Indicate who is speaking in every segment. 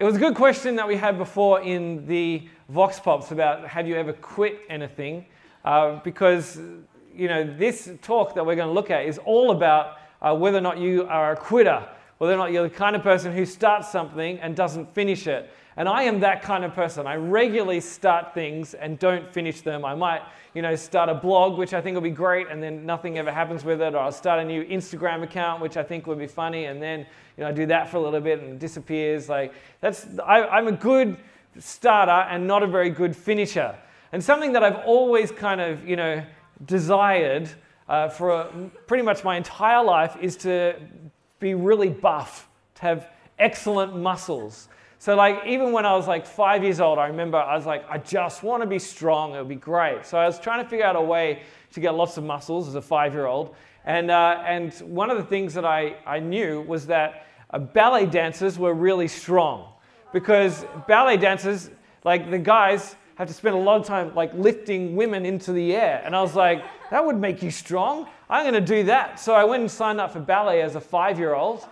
Speaker 1: It was a good question that we had before in the Vox Pops about have you ever quit anything? Uh, because, you know, this talk that we're going to look at is all about uh, whether or not you are a quitter, whether or not you're the kind of person who starts something and doesn't finish it. And I am that kind of person. I regularly start things and don't finish them. I might, you know, start a blog, which I think will be great, and then nothing ever happens with it. Or I'll start a new Instagram account, which I think would be funny, and then, you know, I do that for a little bit and it disappears. Like that's, I, I'm a good starter and not a very good finisher. And something that I've always kind of, you know, desired uh, for a, pretty much my entire life is to be really buff, to have excellent muscles. So, like, even when I was like five years old, I remember I was like, I just want to be strong. It would be great. So, I was trying to figure out a way to get lots of muscles as a five year old. And, uh, and one of the things that I, I knew was that uh, ballet dancers were really strong because ballet dancers, like the guys, have to spend a lot of time like lifting women into the air. And I was like, that would make you strong. I'm going to do that. So I went and signed up for ballet as a five year old.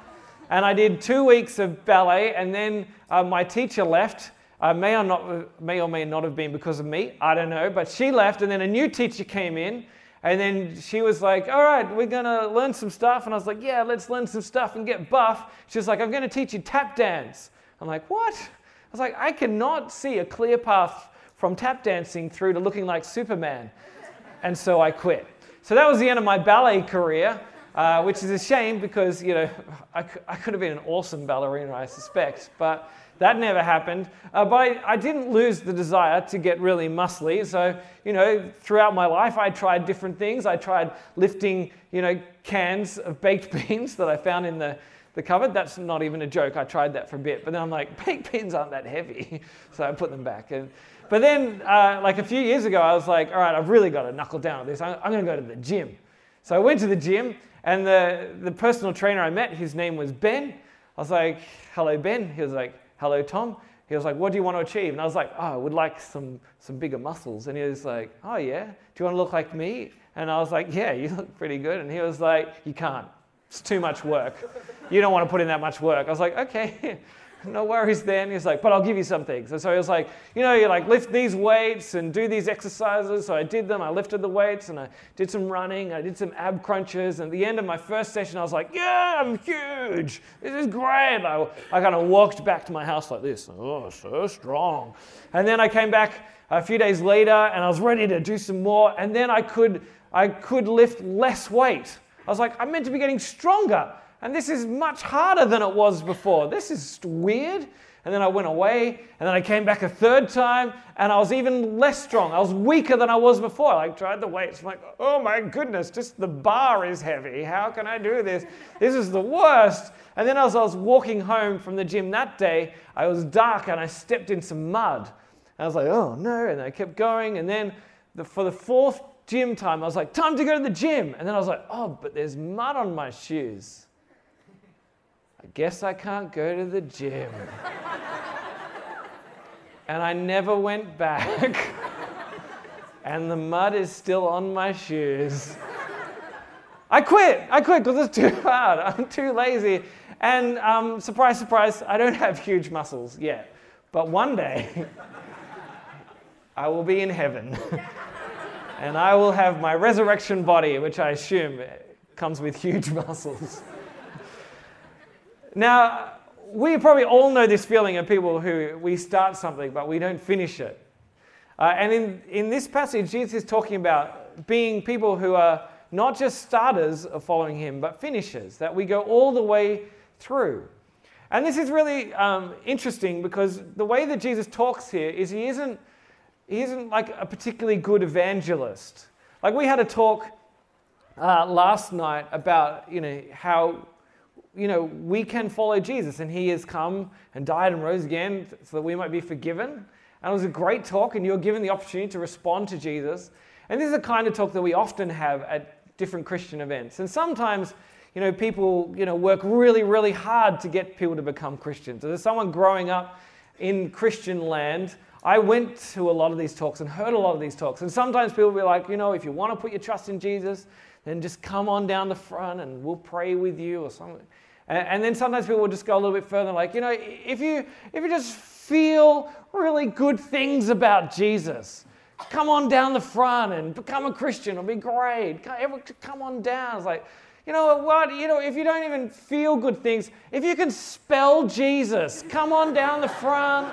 Speaker 1: And I did two weeks of ballet, and then uh, my teacher left. Uh, may, or not, may or may not have been because of me, I don't know. But she left, and then a new teacher came in, and then she was like, All right, we're to learn some stuff. And I was like, Yeah, let's learn some stuff and get buff. She was like, I'm to teach you tap dance. I'm like, What? I was like, I cannot see a clear path from tap dancing through to looking like Superman. And so I quit. So that was the end of my ballet career. Uh, which is a shame because, you know, I, I, could have been an awesome ballerina, I suspect, but that never happened. Uh, but I, I, didn't lose the desire to get really muscly. So, you know, throughout my life, I tried different things. I tried lifting, you know, cans of baked beans that I found in the, the cupboard. That's not even a joke. I tried that for a bit. But then I'm like, baked beans aren't that heavy. so I put them back. And, but then, uh, like a few years ago, I was like, all right, I've really got to knuckle down on this. I'm, I'm going to go to the gym. So I went to the gym and the, the personal trainer I met, his name was Ben. I was like, hello, Ben. He was like, hello, Tom. He was like, what do you want to achieve? And I was like, oh, I would like some, some bigger muscles. And he was like, oh, yeah. Do you want to look like me? And I was like, yeah, you look pretty good. And he was like, you can't. It's too much work. You don't want to put in that much work. I was like, okay. No worries then. He's like, but I'll give you some things. And so he was like, you know, you like lift these weights and do these exercises. So I did them. I lifted the weights and I did some running. I did some ab crunches. And at the end of my first session, I was like, yeah, I'm huge. This is great. I, I kind of walked back to my house like this. Oh, so strong. And then I came back a few days later and I was ready to do some more. And then I could, I could lift less weight. I was like, I'm meant to be getting stronger. And this is much harder than it was before. This is weird. And then I went away, and then I came back a third time, and I was even less strong. I was weaker than I was before. I like, tried the weights. I'm like, oh my goodness, just the bar is heavy. How can I do this? This is the worst. And then as I was walking home from the gym that day, I was dark and I stepped in some mud. And I was like, oh no. And I kept going. And then the, for the fourth gym time, I was like, time to go to the gym. And then I was like, oh, but there's mud on my shoes. Guess I can't go to the gym. and I never went back. and the mud is still on my shoes. I quit. I quit because it's too hard. I'm too lazy. And um, surprise, surprise, I don't have huge muscles yet. But one day, I will be in heaven. and I will have my resurrection body, which I assume comes with huge muscles. Now, we probably all know this feeling of people who we start something but we don't finish it. Uh, and in, in this passage, Jesus is talking about being people who are not just starters of following him, but finishers, that we go all the way through. And this is really um, interesting because the way that Jesus talks here is he isn't, he isn't like a particularly good evangelist. Like we had a talk uh, last night about you know how you know, we can follow Jesus, and He has come and died and rose again so that we might be forgiven. And it was a great talk, and you're given the opportunity to respond to Jesus. And this is the kind of talk that we often have at different Christian events. And sometimes, you know, people, you know, work really, really hard to get people to become Christians. As someone growing up in Christian land, I went to a lot of these talks and heard a lot of these talks. And sometimes people will be like, you know, if you want to put your trust in Jesus, then just come on down the front and we'll pray with you or something. And, and then sometimes people will just go a little bit further, like, you know, if you, if you just feel really good things about Jesus, come on down the front and become a Christian. It'll be great. Come on down. It's like, you know what? You know, if you don't even feel good things, if you can spell Jesus, come on down the front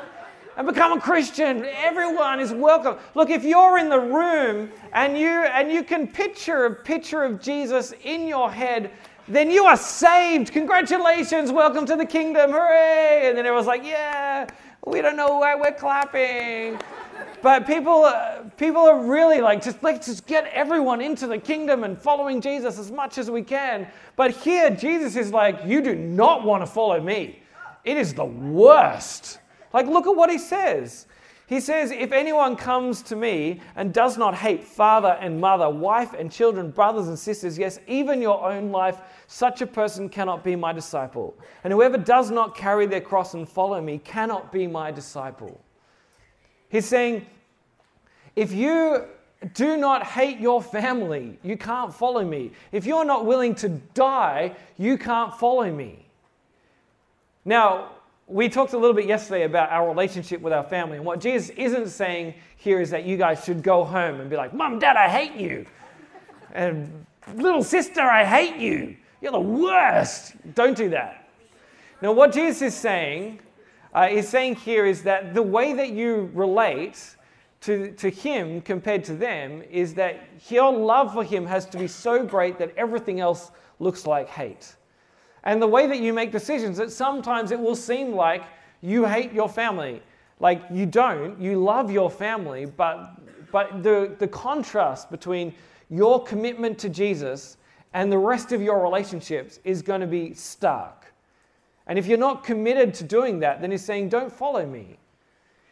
Speaker 1: and become a Christian. Everyone is welcome. Look, if you're in the room and you and you can picture a picture of Jesus in your head, then you are saved. Congratulations, welcome to the kingdom. Hooray! And then everyone's like, yeah, we don't know why we're clapping. But people, uh, people are really like, just let's just get everyone into the kingdom and following Jesus as much as we can. But here, Jesus is like, you do not want to follow me. It is the worst. Like, look at what he says. He says, If anyone comes to me and does not hate father and mother, wife and children, brothers and sisters, yes, even your own life, such a person cannot be my disciple. And whoever does not carry their cross and follow me cannot be my disciple. He's saying, If you do not hate your family, you can't follow me. If you're not willing to die, you can't follow me. Now, we talked a little bit yesterday about our relationship with our family. And what Jesus isn't saying here is that you guys should go home and be like, Mom, Dad, I hate you. And little sister, I hate you. You're the worst. Don't do that. Now, what Jesus is saying, uh, is saying here is that the way that you relate to, to Him compared to them is that your love for Him has to be so great that everything else looks like hate and the way that you make decisions that sometimes it will seem like you hate your family. Like you don't, you love your family, but, but the, the contrast between your commitment to Jesus and the rest of your relationships is going to be stark. And if you're not committed to doing that, then he's saying, Don't follow me.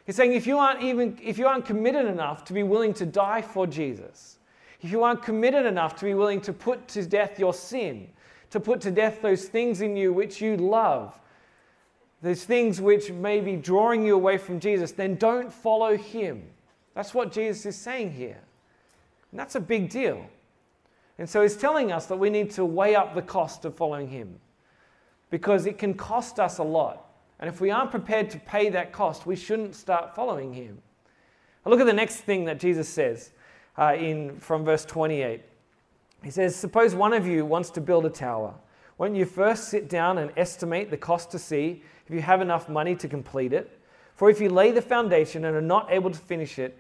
Speaker 1: He's saying, if you aren't even if you aren't committed enough to be willing to die for Jesus, if you aren't committed enough to be willing to put to death your sin, to put to death those things in you which you love, those things which may be drawing you away from Jesus, then don't follow him. That's what Jesus is saying here. And that's a big deal. And so he's telling us that we need to weigh up the cost of following him because it can cost us a lot. And if we aren't prepared to pay that cost, we shouldn't start following him. Look at the next thing that Jesus says uh, in, from verse 28. He says, Suppose one of you wants to build a tower. Won't you first sit down and estimate the cost to see if you have enough money to complete it? For if you lay the foundation and are not able to finish it,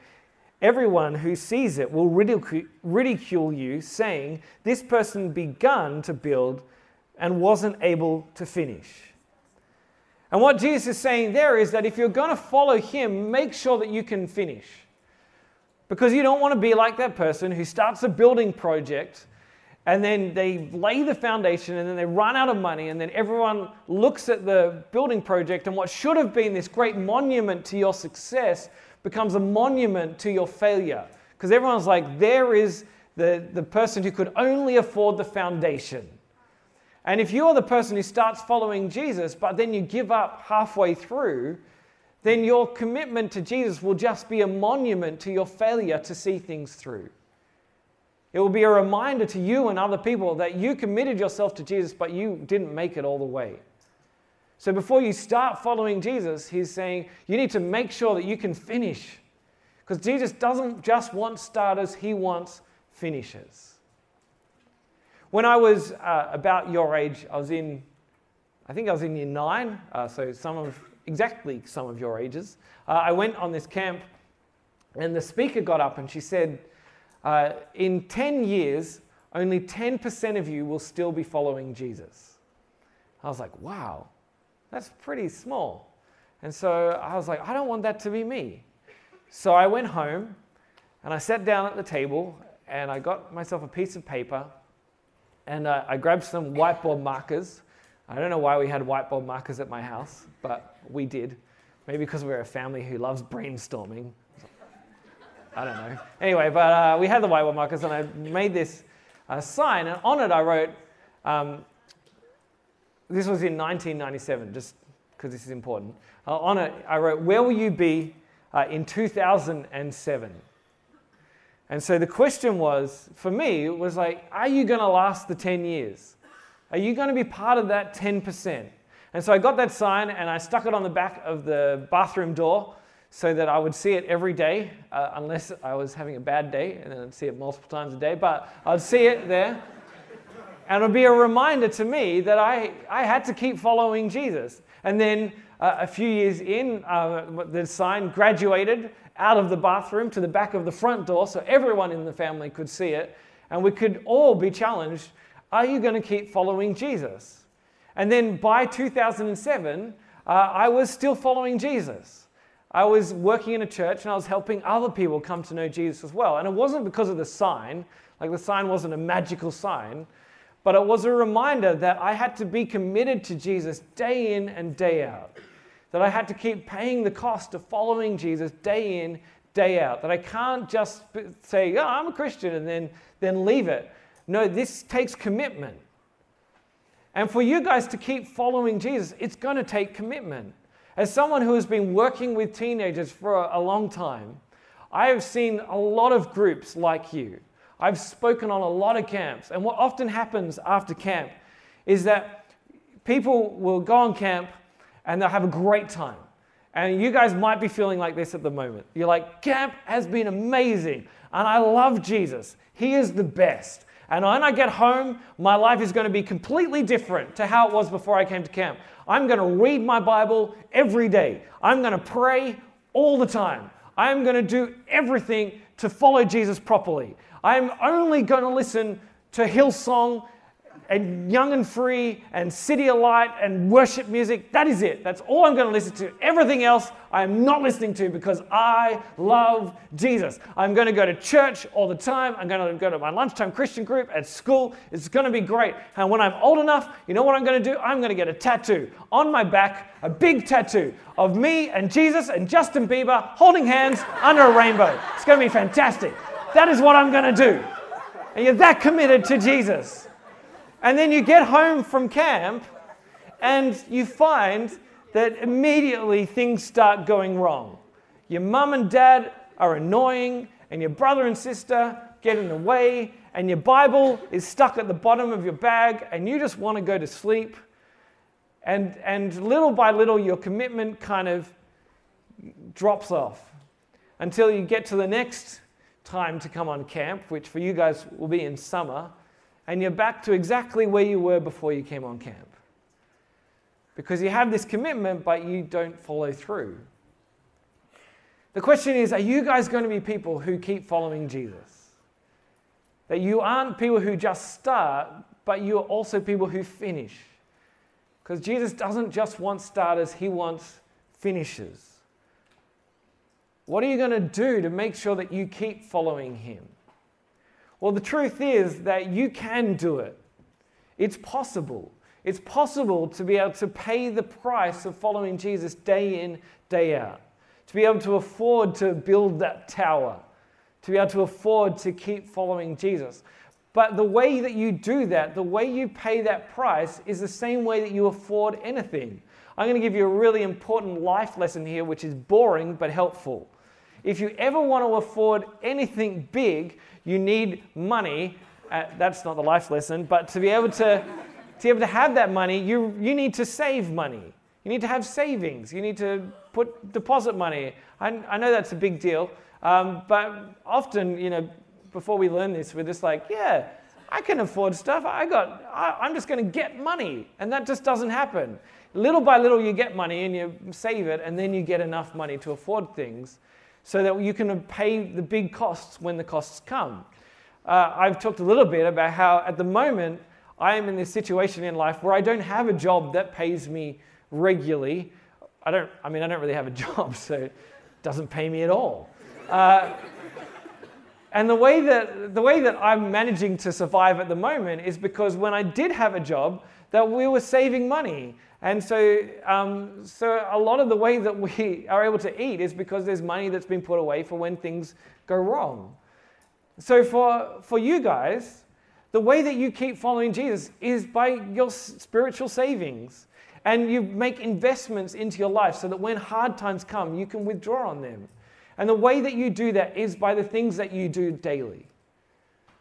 Speaker 1: everyone who sees it will ridicule you, saying, This person begun to build and wasn't able to finish. And what Jesus is saying there is that if you're going to follow him, make sure that you can finish. Because you don't want to be like that person who starts a building project and then they lay the foundation and then they run out of money and then everyone looks at the building project and what should have been this great monument to your success becomes a monument to your failure. Because everyone's like there is the, the person who could only afford the foundation. And if you're the person who starts following jesus but then you give up halfway through then your commitment to jesus will just be a monument to your failure to see things through it will be a reminder to you and other people that you committed yourself to Jesus, but you didn't make it all the way. So before you start following Jesus, he's saying you need to make sure that you can finish. Because Jesus doesn't just want starters, he wants finishers. When I was uh, about your age, I was in, I think I was in year nine, uh, so some of, exactly some of your ages. Uh, I went on this camp, and the speaker got up and she said, uh, in 10 years, only 10% of you will still be following Jesus. I was like, wow, that's pretty small. And so I was like, I don't want that to be me. So I went home and I sat down at the table and I got myself a piece of paper and uh, I grabbed some whiteboard markers. I don't know why we had whiteboard markers at my house, but we did. Maybe because we're a family who loves brainstorming. I don't know. Anyway, but uh, we had the whiteboard markers, and I made this uh, sign, and on it I wrote, um, this was in 1997, just because this is important. Uh, on it, I wrote, Where will you be uh, in 2007? And so the question was, for me, it was like, Are you going to last the 10 years? Are you going to be part of that 10%? And so I got that sign and I stuck it on the back of the bathroom door so that I would see it every day, uh, unless I was having a bad day, and then I'd see it multiple times a day. But I'd see it there. And it would be a reminder to me that I, I had to keep following Jesus. And then uh, a few years in, uh, the sign graduated out of the bathroom to the back of the front door so everyone in the family could see it. And we could all be challenged are you going to keep following Jesus? And then by 2007, uh, I was still following Jesus. I was working in a church and I was helping other people come to know Jesus as well. And it wasn't because of the sign, like the sign wasn't a magical sign, but it was a reminder that I had to be committed to Jesus day in and day out. That I had to keep paying the cost of following Jesus day in, day out. That I can't just say, oh, I'm a Christian and then, then leave it. No, this takes commitment. And for you guys to keep following Jesus, it's going to take commitment. As someone who has been working with teenagers for a long time, I have seen a lot of groups like you. I've spoken on a lot of camps. And what often happens after camp is that people will go on camp and they'll have a great time. And you guys might be feeling like this at the moment. You're like, camp has been amazing. And I love Jesus. He is the best. And when I get home, my life is going to be completely different to how it was before I came to camp. I'm going to read my Bible every day. I'm going to pray all the time. I'm going to do everything to follow Jesus properly. I'm only going to listen to Hillsong and Young and Free and CityAlight and worship music. That is it. That's all I'm going to listen to. Everything else I am not listening to because I love Jesus. I'm going to go to church all the time. I'm going to go to my lunchtime Christian group at school. It's going to be great. And when I'm old enough, you know what I'm going to do? I'm going to get a tattoo on my back, a big tattoo of me and Jesus and Justin Bieber holding hands under a rainbow. It's going to be fantastic. That is what I'm going to do. And you're that committed to Jesus. And then you get home from camp and you find that immediately things start going wrong. Your mum and dad are annoying, and your brother and sister get in the way, and your Bible is stuck at the bottom of your bag, and you just want to go to sleep. And, and little by little, your commitment kind of drops off until you get to the next time to come on camp, which for you guys will be in summer and you're back to exactly where you were before you came on camp. Because you have this commitment, but you don't follow through. The question is are you guys going to be people who keep following Jesus? That you aren't people who just start, but you are also people who finish. Because Jesus doesn't just want starters, he wants finishers. What are you going to do to make sure that you keep following him? Well, the truth is that you can do it. It's possible. It's possible to be able to pay the price of following Jesus day in, day out, to be able to afford to build that tower, to be able to afford to keep following Jesus. But the way that you do that, the way you pay that price, is the same way that you afford anything. I'm going to give you a really important life lesson here, which is boring but helpful. If you ever want to afford anything big, you need money. Uh, that's not the life lesson, but to be able to, to be able to have that money, you, you need to save money. You need to have savings. You need to put deposit money. I, I know that's a big deal, um, but often, you know, before we learn this, we're just like, yeah, I can afford stuff. I got, I, I'm just going to get money, and that just doesn't happen. Little by little, you get money and you save it, and then you get enough money to afford things so that you can pay the big costs when the costs come. Uh, I've talked a little bit about how at the moment I am in this situation in life where I don't have a job that pays me regularly. I don't, I mean, I don't really have a job, so it doesn't pay me at all. Uh, and the way, that, the way that I'm managing to survive at the moment is because when I did have a job, that we were saving money. And so, um, so a lot of the way that we are able to eat is because there's money that's been put away for when things go wrong. So for, for you guys, the way that you keep following Jesus is by your spiritual savings. And you make investments into your life so that when hard times come, you can withdraw on them. And the way that you do that is by the things that you do daily.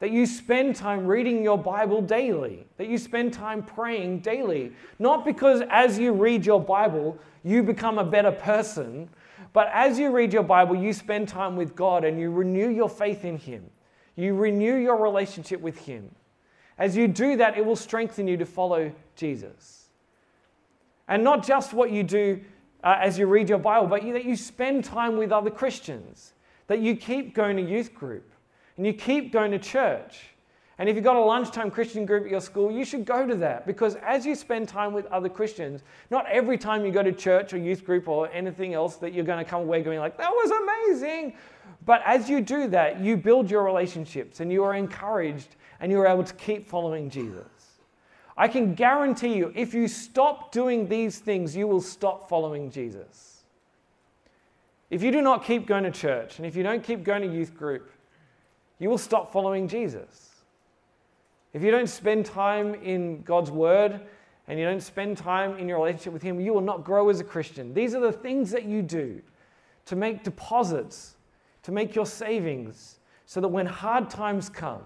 Speaker 1: That you spend time reading your Bible daily, that you spend time praying daily. Not because as you read your Bible, you become a better person, but as you read your Bible, you spend time with God and you renew your faith in Him. You renew your relationship with Him. As you do that, it will strengthen you to follow Jesus. And not just what you do uh, as you read your Bible, but you, that you spend time with other Christians, that you keep going to youth group, and you keep going to church. And if you've got a lunchtime Christian group at your school, you should go to that because as you spend time with other Christians, not every time you go to church or youth group or anything else that you're going to come away going like, that was amazing. But as you do that, you build your relationships and you are encouraged and you are able to keep following Jesus. I can guarantee you, if you stop doing these things, you will stop following Jesus. If you do not keep going to church and if you don't keep going to youth group, you will stop following Jesus. If you don't spend time in God's word and you don't spend time in your relationship with Him, you will not grow as a Christian. These are the things that you do to make deposits, to make your savings, so that when hard times come,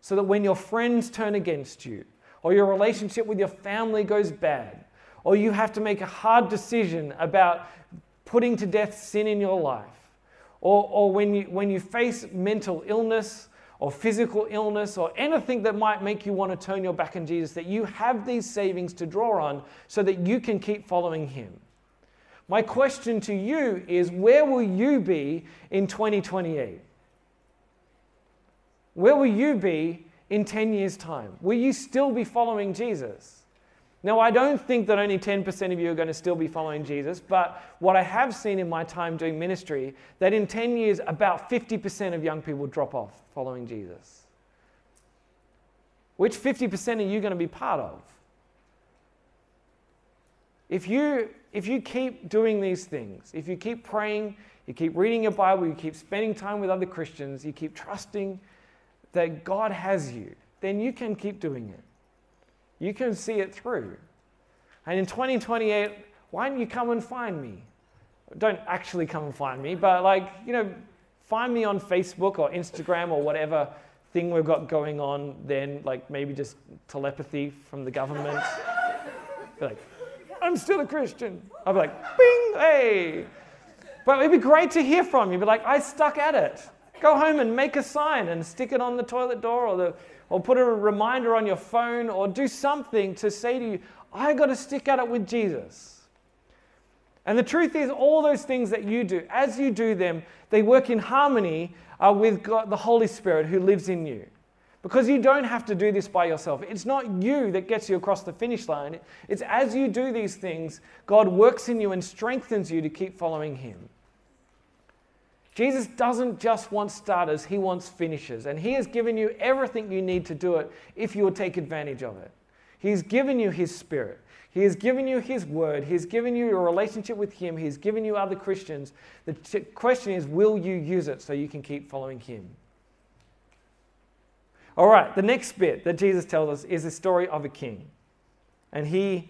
Speaker 1: so that when your friends turn against you, or your relationship with your family goes bad, or you have to make a hard decision about putting to death sin in your life, or, or when, you, when you face mental illness or physical illness or anything that might make you want to turn your back on Jesus, that you have these savings to draw on so that you can keep following Him. My question to you is where will you be in 2028? Where will you be in 10 years' time? Will you still be following Jesus? Now, I don't think that only 10% of you are going to still be following Jesus, but what I have seen in my time doing ministry, that in 10 years, about 50% of young people drop off following Jesus. Which 50% are you going to be part of? If you, if you keep doing these things, if you keep praying, you keep reading your Bible, you keep spending time with other Christians, you keep trusting that God has you, then you can keep doing it. You can see it through. And in 2028, why don't you come and find me? Don't actually come and find me, but like, you know, find me on Facebook or Instagram or whatever thing we've got going on then, like maybe just telepathy from the government. be like, I'm still a Christian. I'll be like, bing, hey. But it'd be great to hear from you. Be like, I stuck at it. Go home and make a sign and stick it on the toilet door or, the, or put a reminder on your phone or do something to say to you, I got to stick at it with Jesus. And the truth is, all those things that you do, as you do them, they work in harmony uh, with God, the Holy Spirit who lives in you. Because you don't have to do this by yourself. It's not you that gets you across the finish line. It's as you do these things, God works in you and strengthens you to keep following Him. Jesus doesn't just want starters, he wants finishers. And he has given you everything you need to do it if you will take advantage of it. He's given you his spirit. He has given you his word. He's given you a relationship with him. He's given you other Christians. The question is, will you use it so you can keep following him? All right, the next bit that Jesus tells us is the story of a king. And he,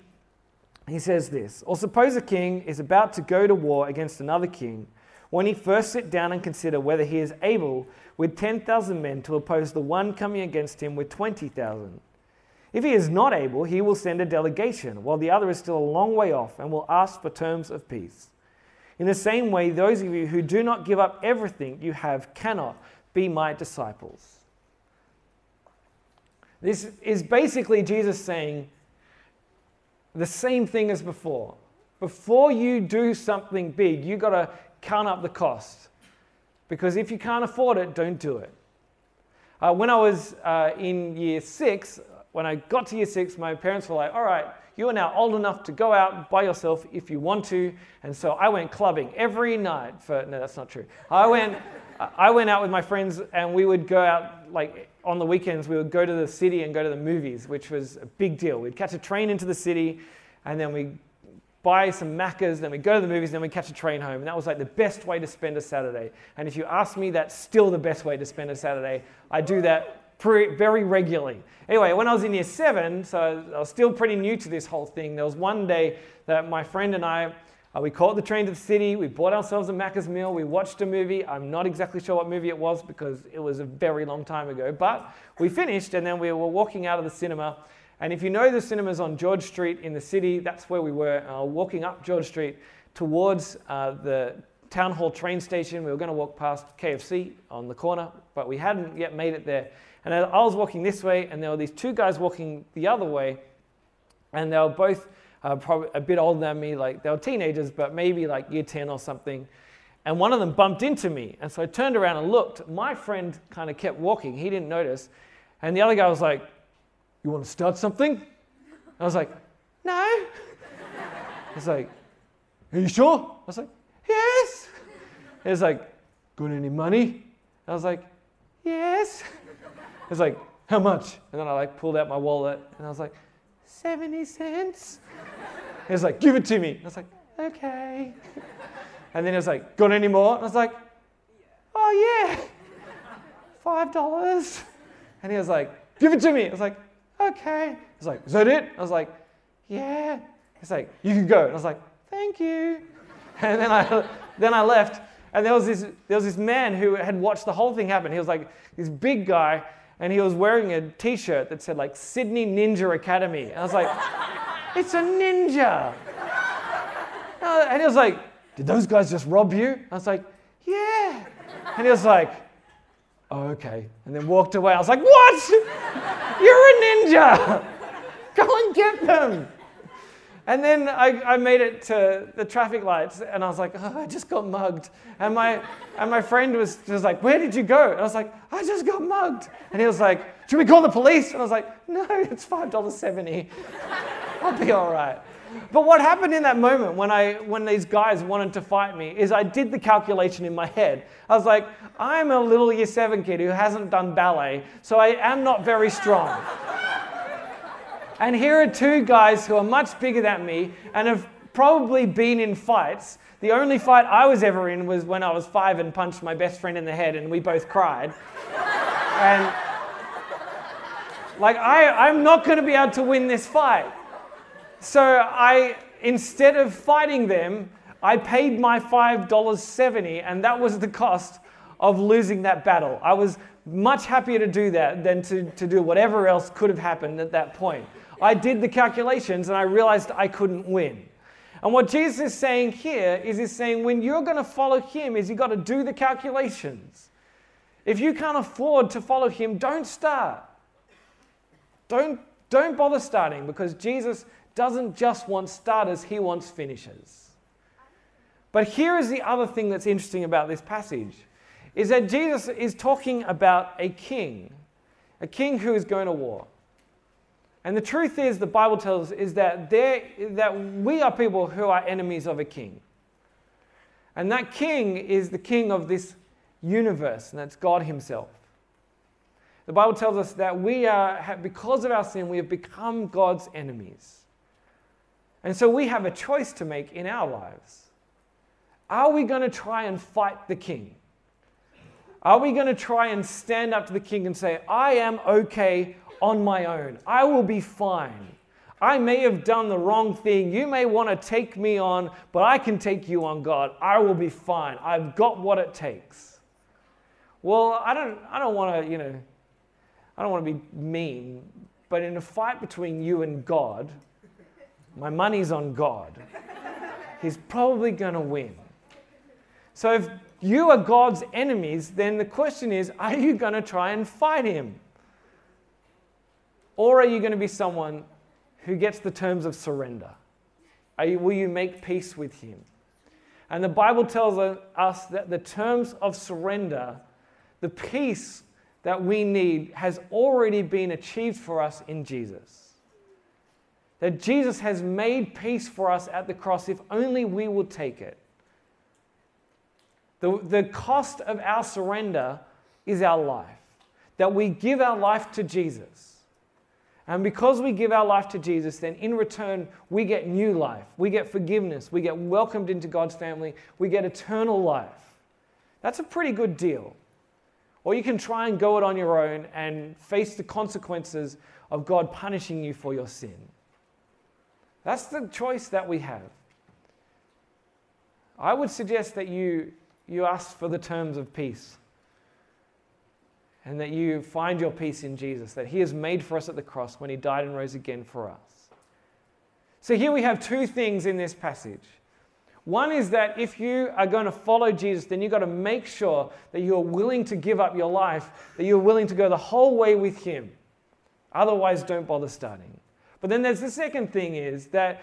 Speaker 1: he says this Or suppose a king is about to go to war against another king when he first sit down and consider whether he is able with 10,000 men to oppose the one coming against him with 20,000. If he is not able, he will send a delegation, while the other is still a long way off, and will ask for terms of peace. In the same way, those of you who do not give up everything you have cannot be my disciples. This is basically Jesus saying the same thing as before. Before you do something big, you've got to count up the cost. Because if you can't afford it, don't do it. Uh, when I was uh, in year six, when I got to year six, my parents were like, all right, you are now old enough to go out by yourself if you want to. And so I went clubbing every night for, no, that's not true. I went, I went out with my friends and we would go out, like on the weekends, we would go to the city and go to the movies, which was a big deal. We'd catch a train into the city and then we buy some Maccas, then we go to the movies, then we catch a train home. And that was like the best way to spend a Saturday. And if you ask me, that's still the best way to spend a Saturday. I do that pre- very regularly. Anyway, when I was in year seven, so I was still pretty new to this whole thing, there was one day that my friend and I Uh, we caught the train to the city. We bought ourselves a Macca's meal. We watched a movie. I'm not exactly sure what movie it was because it was a very long time ago. But we finished and then we were walking out of the cinema. And if you know the cinemas on George Street in the city, that's where we were, uh, walking up George Street towards uh, the town hall train station. We were going to walk past KFC on the corner, but we hadn't yet made it there. And I was walking this way, and there were these two guys walking the other way, and they were both uh, probably a bit older than me, like they were teenagers, but maybe like year 10 or something. And one of them bumped into me. And so I turned around and looked. My friend kind of kept walking. He didn't notice. And the other guy was like, You want to start something? I was like, No. He's like, Are you sure? I was like, Yes. He was like, Got any money? I was like, Yes. He's like, How much? And then I like pulled out my wallet and I was like, 70 cents. He was like, give it to me. I was like, okay. And then he was like, got any more? And I was like, oh yeah, five dollars. And he was like, give it to me. I was like, okay. He was like, is that it? I was like, yeah. He's like, you can go. And I was like, thank you. And then I, then I left. And there was, this, there was this man who had watched the whole thing happen. He was like this big guy, and he was wearing a t-shirt that said like Sydney Ninja Academy. And I was like, it's a ninja. Uh, and he was like, did those guys just rob you? I was like, yeah. And he was like, oh, okay. And then walked away. I was like, what? You're a ninja. Go and get them. And then I, I, made it to the traffic lights and I was like, oh, I just got mugged. And my, and my friend was just like, Where did you go? And I was like, I just got mugged. And he was like, Should we call the police? And I was like, No, it's $5.70. I'll be all right. But what happened in that moment when, I, when these guys wanted to fight me is I did the calculation in my head. I was like, I'm a little year seven kid who hasn't done ballet, so I am not very strong. And here are two guys who are much bigger than me and have probably been in fights. The only fight I was ever in was when I was five and punched my best friend in the head, and we both cried. and like, I, I'm not going to be able to win this fight. So I, instead of fighting them, I paid my $5.70, and that was the cost of losing that battle. I was much happier to do that than to, to do whatever else could have happened at that point. I did the calculations and I realized I couldn't win. And what Jesus is saying here is he's saying when you're going to follow him is you've got to do the calculations. If you can't afford to follow him, don't start. Don't, don't bother starting because Jesus doesn't just want starters, he wants finishers. But here is the other thing that's interesting about this passage is that Jesus is talking about a king, a king who is going to war. And the truth is, the Bible tells us, is that, there, that we are people who are enemies of a king. And that king is the king of this universe, and that's God Himself. The Bible tells us that we are, because of our sin, we have become God's enemies. And so we have a choice to make in our lives. Are we going to try and fight the king? Are we going to try and stand up to the king and say, I am okay on my own. I will be fine. I may have done the wrong thing. You may want to take me on, but I can take you on, God. I will be fine. I've got what it takes. Well, I don't, I don't want to, you know, I don't want to be mean, but in a fight between you and God, my money's on God. He's probably going to win. So if you are God's enemies, then the question is are you going to try and fight him? Or are you going to be someone who gets the terms of surrender? You, will you make peace with Him? And the Bible tells us that the terms of surrender, the peace that we need, has already been achieved for us in Jesus. That Jesus has made peace for us at the cross if only we will take it. The, the cost of our surrender is our life, that we give our life to Jesus. And because we give our life to Jesus, then in return, we get new life. We get forgiveness. We get welcomed into God's family. We get eternal life. That's a pretty good deal. Or you can try and go it on your own and face the consequences of God punishing you for your sin. That's the choice that we have. I would suggest that you, you ask for the terms of peace and that you find your peace in Jesus, that He has made for us at the cross when He died and rose again for us. So here we have two things in this passage. One is that if you are going to follow Jesus, then you've got to make sure that you're willing to give up your life, that you're willing to go the whole way with Him. Otherwise, don't bother starting. But then there's the second thing is that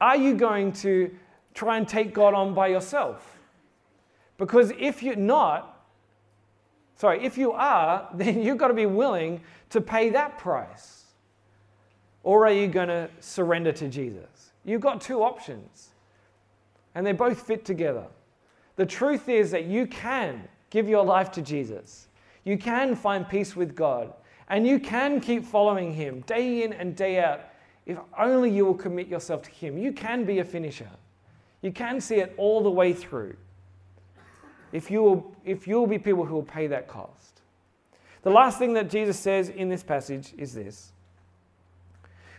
Speaker 1: are you going to try and take God on by yourself? Because if you're not, sorry, if you are, then you've got to be willing to pay that price. Or are you going to surrender to Jesus? You've got two options, and they both fit together. The truth is that you can give your life to Jesus, you can find peace with God, and you can keep following Him day in and day out if only you will commit yourself to Him. You can be a finisher, you can see it all the way through if you will, if you will be people who will pay that cost. The last thing that Jesus says in this passage is this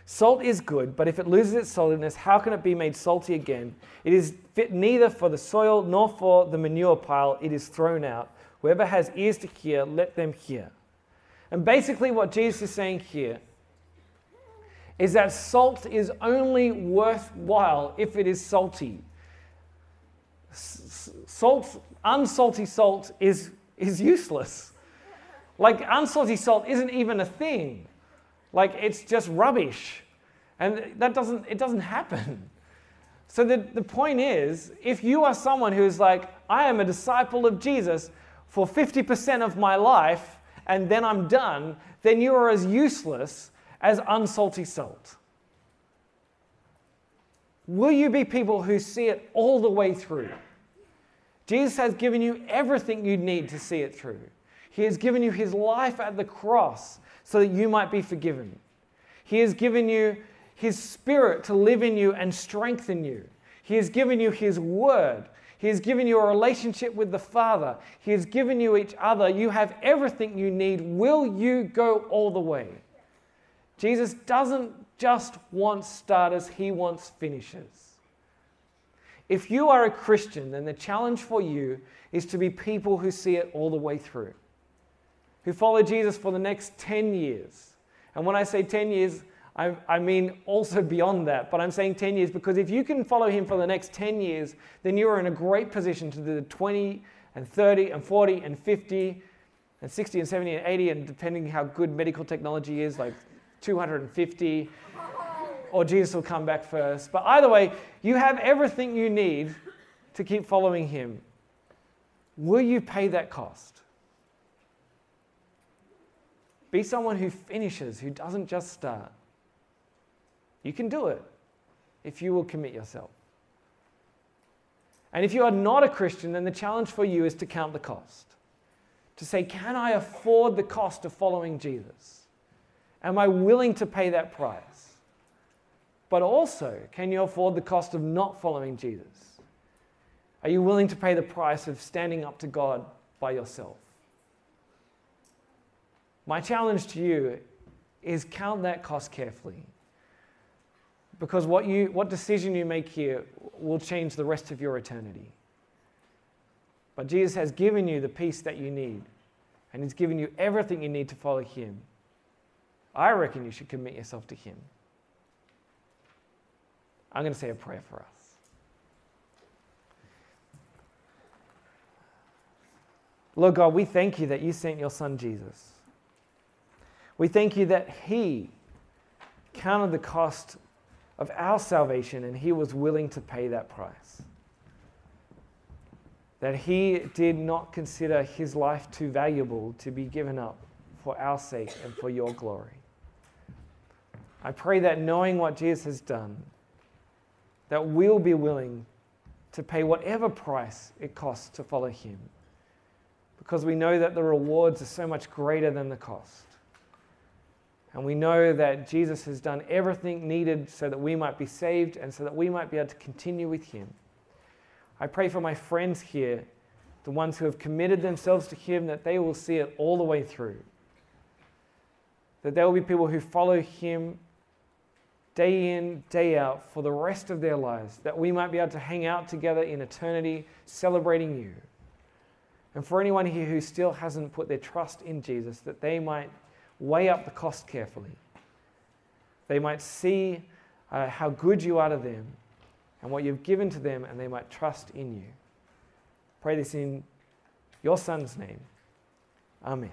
Speaker 1: Salt is good, but if it loses its saltiness, how can it be made salty again? It is fit neither for the soil nor for the manure pile, it is thrown out. Whoever has ears to hear, let them hear. And basically, what Jesus is saying here is that salt is only worthwhile if it is salty. Salt, unsalty salt is, is useless. Like, unsalty salt isn't even a thing. Like it's just rubbish. And that doesn't, it doesn't happen. So the, the point is, if you are someone who's like, I am a disciple of Jesus for 50% of my life and then I'm done, then you are as useless as unsalty salt. Will you be people who see it all the way through? Jesus has given you everything you need to see it through. He has given you his life at the cross so that you might be forgiven. He has given you His Spirit to live in you and strengthen you. He has given you His Word. He has given you a relationship with the Father. He has given you each other. You have everything you need. Will you go all the way? Jesus doesn't just want starters, He wants finishers. If you are a Christian, then the challenge for you is to be people who see it all the way through who follow Jesus for the next 10 years. And when I say 10 years, I, I, mean also beyond that, but I'm saying 10 years because if you can follow him for the next 10 years, then you are in a great position to do the 20 and 30 and 40 and 50 and 60 and 70 and 80, and depending how good medical technology is, like 250, or Jesus will come back first. But either way, you have everything you need to keep following him. Will you pay that cost? Be someone who finishes, who doesn't just start. You can do it if you will commit yourself. And if you are not a Christian, then the challenge for you is to count the cost. To say, can I afford the cost of following Jesus? Am I willing to pay that price? But also, can you afford the cost of not following Jesus? Are you willing to pay the price of standing up to God by yourself? My challenge to you is count that cost carefully. Because what, you, what decision you make here will change the rest of your eternity. But Jesus has given you the peace that you need, and He's given you everything you need to follow Him. I reckon you should commit yourself to Him. I'm going to say a prayer for us. Lord God, we thank you that you sent your Son Jesus we thank you that He counted the cost of our salvation and He was willing to pay that price. That He did not consider His life too valuable to be given up for our sake and for your glory. I pray that knowing what Jesus has done, that we'll be willing to pay whatever price it costs to follow Him. Because we know that the rewards are so much greater than the cost. And we know that Jesus has done everything needed so that we might be saved and so that we might be able to continue with Him. I pray for my friends here, the ones who have committed themselves to Him, that they will see it all the way through. That there will be people who follow Him day in, day out for the rest of their lives, that we might be able to hang out together in eternity, celebrating you. And for anyone here who still hasn't put their trust in Jesus, that they might weigh up the cost carefully. They might see uh, how good you are to them and what you've given to them, and they might trust in you. Pray this in your Son's name. Amen.